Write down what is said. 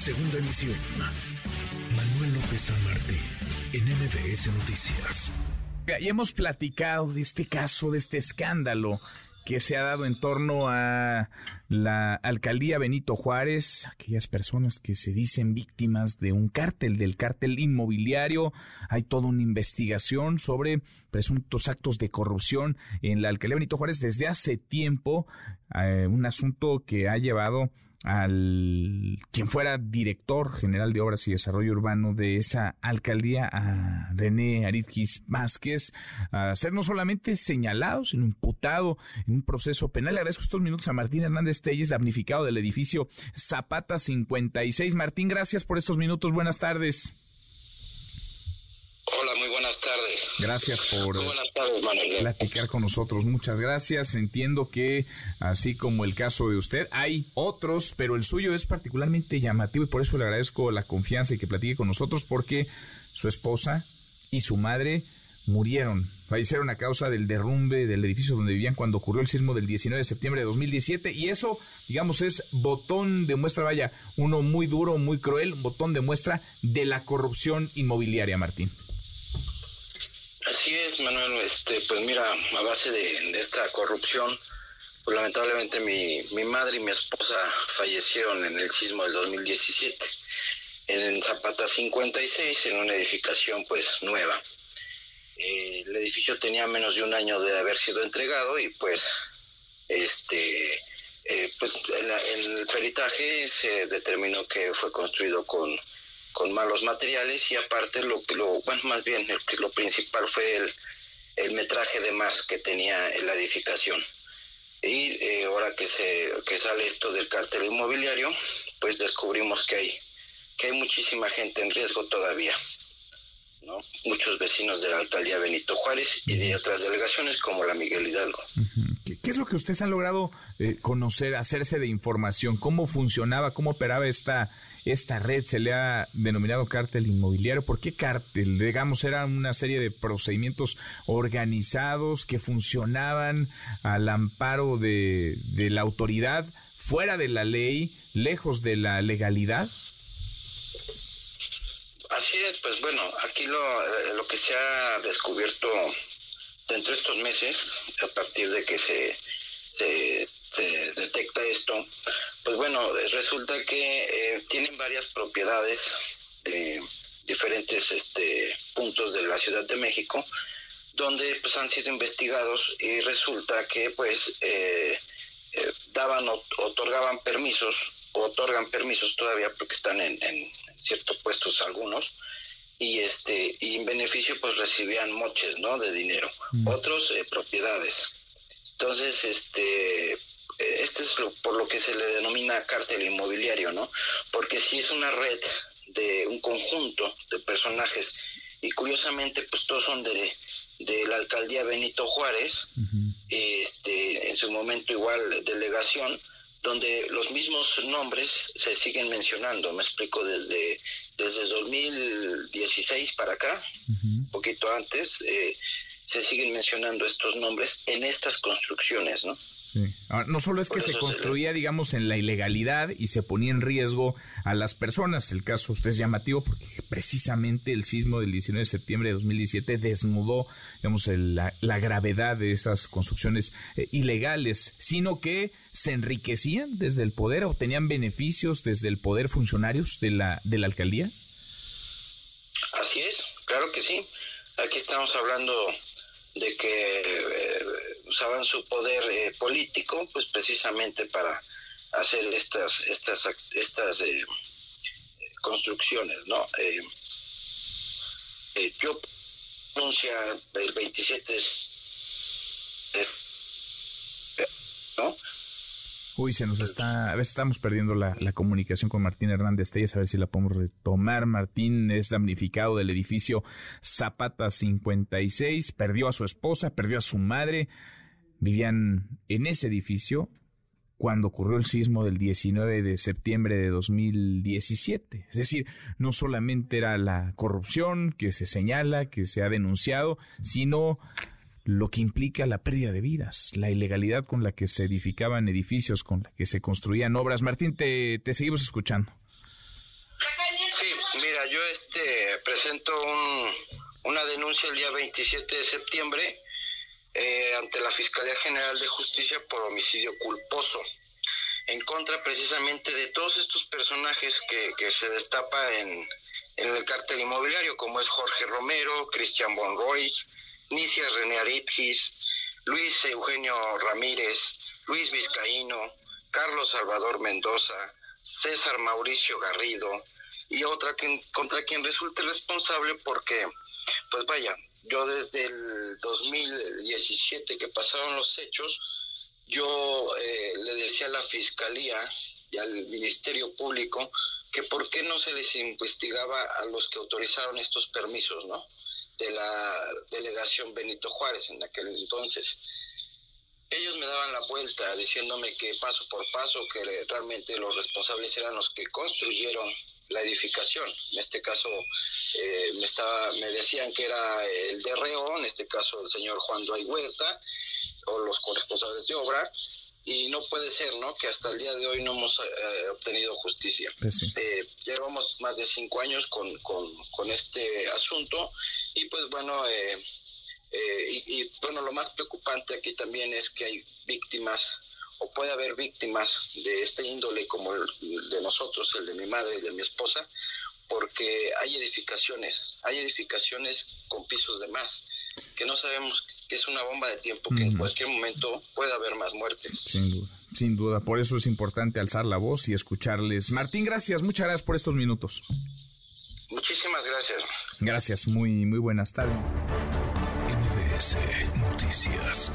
Segunda emisión. Manuel López San Martín, en MBS Noticias. Y hemos platicado de este caso, de este escándalo que se ha dado en torno a la alcaldía Benito Juárez, aquellas personas que se dicen víctimas de un cártel, del cártel inmobiliario. Hay toda una investigación sobre presuntos actos de corrupción en la alcaldía Benito Juárez desde hace tiempo, eh, un asunto que ha llevado al quien fuera director general de Obras y Desarrollo Urbano de esa alcaldía, a René Aritgis Vázquez, a ser no solamente señalado, sino imputado en un proceso penal. Le agradezco estos minutos a Martín Hernández Telles, damnificado del edificio Zapata 56. Martín, gracias por estos minutos. Buenas tardes. Tardes. Gracias por platicar con nosotros. Muchas gracias. Entiendo que, así como el caso de usted, hay otros, pero el suyo es particularmente llamativo y por eso le agradezco la confianza y que platique con nosotros porque su esposa y su madre murieron, fallecieron a causa del derrumbe del edificio donde vivían cuando ocurrió el sismo del 19 de septiembre de 2017 y eso, digamos, es botón de muestra, vaya, uno muy duro, muy cruel, botón de muestra de la corrupción inmobiliaria, Martín. Así es, Manuel. Este, pues mira, a base de, esta corrupción, pues lamentablemente mi, mi madre y mi esposa fallecieron en el sismo del 2017 en Zapata 56, en una edificación pues nueva. Eh, el edificio tenía menos de un año de haber sido entregado y pues este eh, pues en, el peritaje se determinó que fue construido con con malos materiales y aparte lo, lo bueno, más bien lo principal fue el, el metraje de más que tenía la edificación. Y eh, ahora que, se, que sale esto del cartel inmobiliario, pues descubrimos que hay, que hay muchísima gente en riesgo todavía. ¿No? Muchos vecinos de la alcaldía Benito Juárez y de otras delegaciones como la Miguel Hidalgo. ¿Qué, es lo que ustedes han logrado eh, conocer, hacerse de información? ¿Cómo funcionaba, cómo operaba esta esta red se le ha denominado cártel inmobiliario. ¿Por qué cártel? Digamos, era una serie de procedimientos organizados que funcionaban al amparo de, la autoridad, fuera de la ley, lejos de la legalidad. Pues bueno, aquí lo, eh, lo que se ha descubierto dentro de estos meses, a partir de que se se, detecta esto, pues bueno, resulta que eh, tienen varias propiedades de diferentes este, puntos de la Ciudad de México, donde pues han sido investigados y resulta que pues eh, eh, daban otorgaban permisos otorgan permisos todavía porque están en, en, ciertos puestos algunos y este y en beneficio pues recibían moches no de dinero mm. otros propiedades entonces, este, este es por lo que se le denomina cártel inmobiliario, ¿no? Porque si es una red de un conjunto de personajes y curiosamente pues todos son de, de la alcaldía Benito Juárez, este, en su momento igual delegación, donde los mismos nombres se siguen mencionando, me explico, desde, desde 2016 para acá, un poquito antes, eh, se siguen mencionando estos nombres en estas construcciones, ¿no? Sí. no solo es que se construía, digamos, en la ilegalidad y se ponía en riesgo a las personas. El caso usted es llamativo porque precisamente el sismo del 19 de septiembre de 2017 desnudó, digamos, la, gravedad de esas construcciones eh, ilegales, sino que se enriquecían desde el poder, obtenían beneficios desde el poder funcionarios de la, de la alcaldía. Así es, claro que sí. Aquí estamos hablando usaban su poder eh, político pues precisamente para hacer estas estas estas eh, construcciones no yo anuncia el 27 no Uy, se nos está, a veces estamos perdiendo la, comunicación con Martín Hernández Telles, a ver si la podemos retomar. Martín es damnificado del edificio Zapata 56, perdió a su esposa, perdió a su madre, vivían en ese edificio cuando ocurrió el sismo del 19 de septiembre de 2017. Es decir, no solamente era la corrupción que se señala, que se ha denunciado, sino lo que implica la pérdida de vidas, la ilegalidad con la que se edificaban edificios, con la que se construían obras. Martín, te, seguimos escuchando. yo este presento una denuncia el día 27 de septiembre eh, ante la Fiscalía General de Justicia por homicidio culposo, en contra precisamente de todos estos personajes que, que se destapa en, en el cártel inmobiliario, como es Jorge Romero, Cristian Bonroy, Nicia René Aritgis, Luis Eugenio Ramírez, Luis Vizcaíno, Carlos Salvador Mendoza, César Mauricio Garrido y otra contra quien resulte responsable porque, pues vaya, yo desde el 2017 que pasaron los hechos, yo eh, le decía a la Fiscalía y al Ministerio Público que por qué no se les investigaba a los que autorizaron estos permisos, ¿no? De la delegación Benito Juárez en aquel entonces. Ellos me daban la vuelta diciéndome que paso por paso, que realmente los responsables eran los que construyeron la edificación. En este caso eh, me, estaba, me decían que era el de Reo, en este caso el señor Juan Duay Huerta, o los corresponsables de obra, y no puede ser, ¿no? Que hasta el día de hoy no hemos eh, obtenido justicia. Pues eh, llevamos más de cinco años con, con, este asunto y pues bueno, eh, y, y, bueno, lo más preocupante aquí también es que hay víctimas o puede haber víctimas de esta índole como el de nosotros, el de mi madre y de mi esposa, porque hay edificaciones, hay edificaciones con pisos de más, que no sabemos que es una bomba de tiempo, que en cualquier momento puede haber más muertes. Sin duda, sin duda. Por eso es importante alzar la voz y escucharles. Martín, gracias, muchas gracias por estos minutos. Muchísimas gracias. Gracias, muy, muy buenas tardes. MBS Noticias.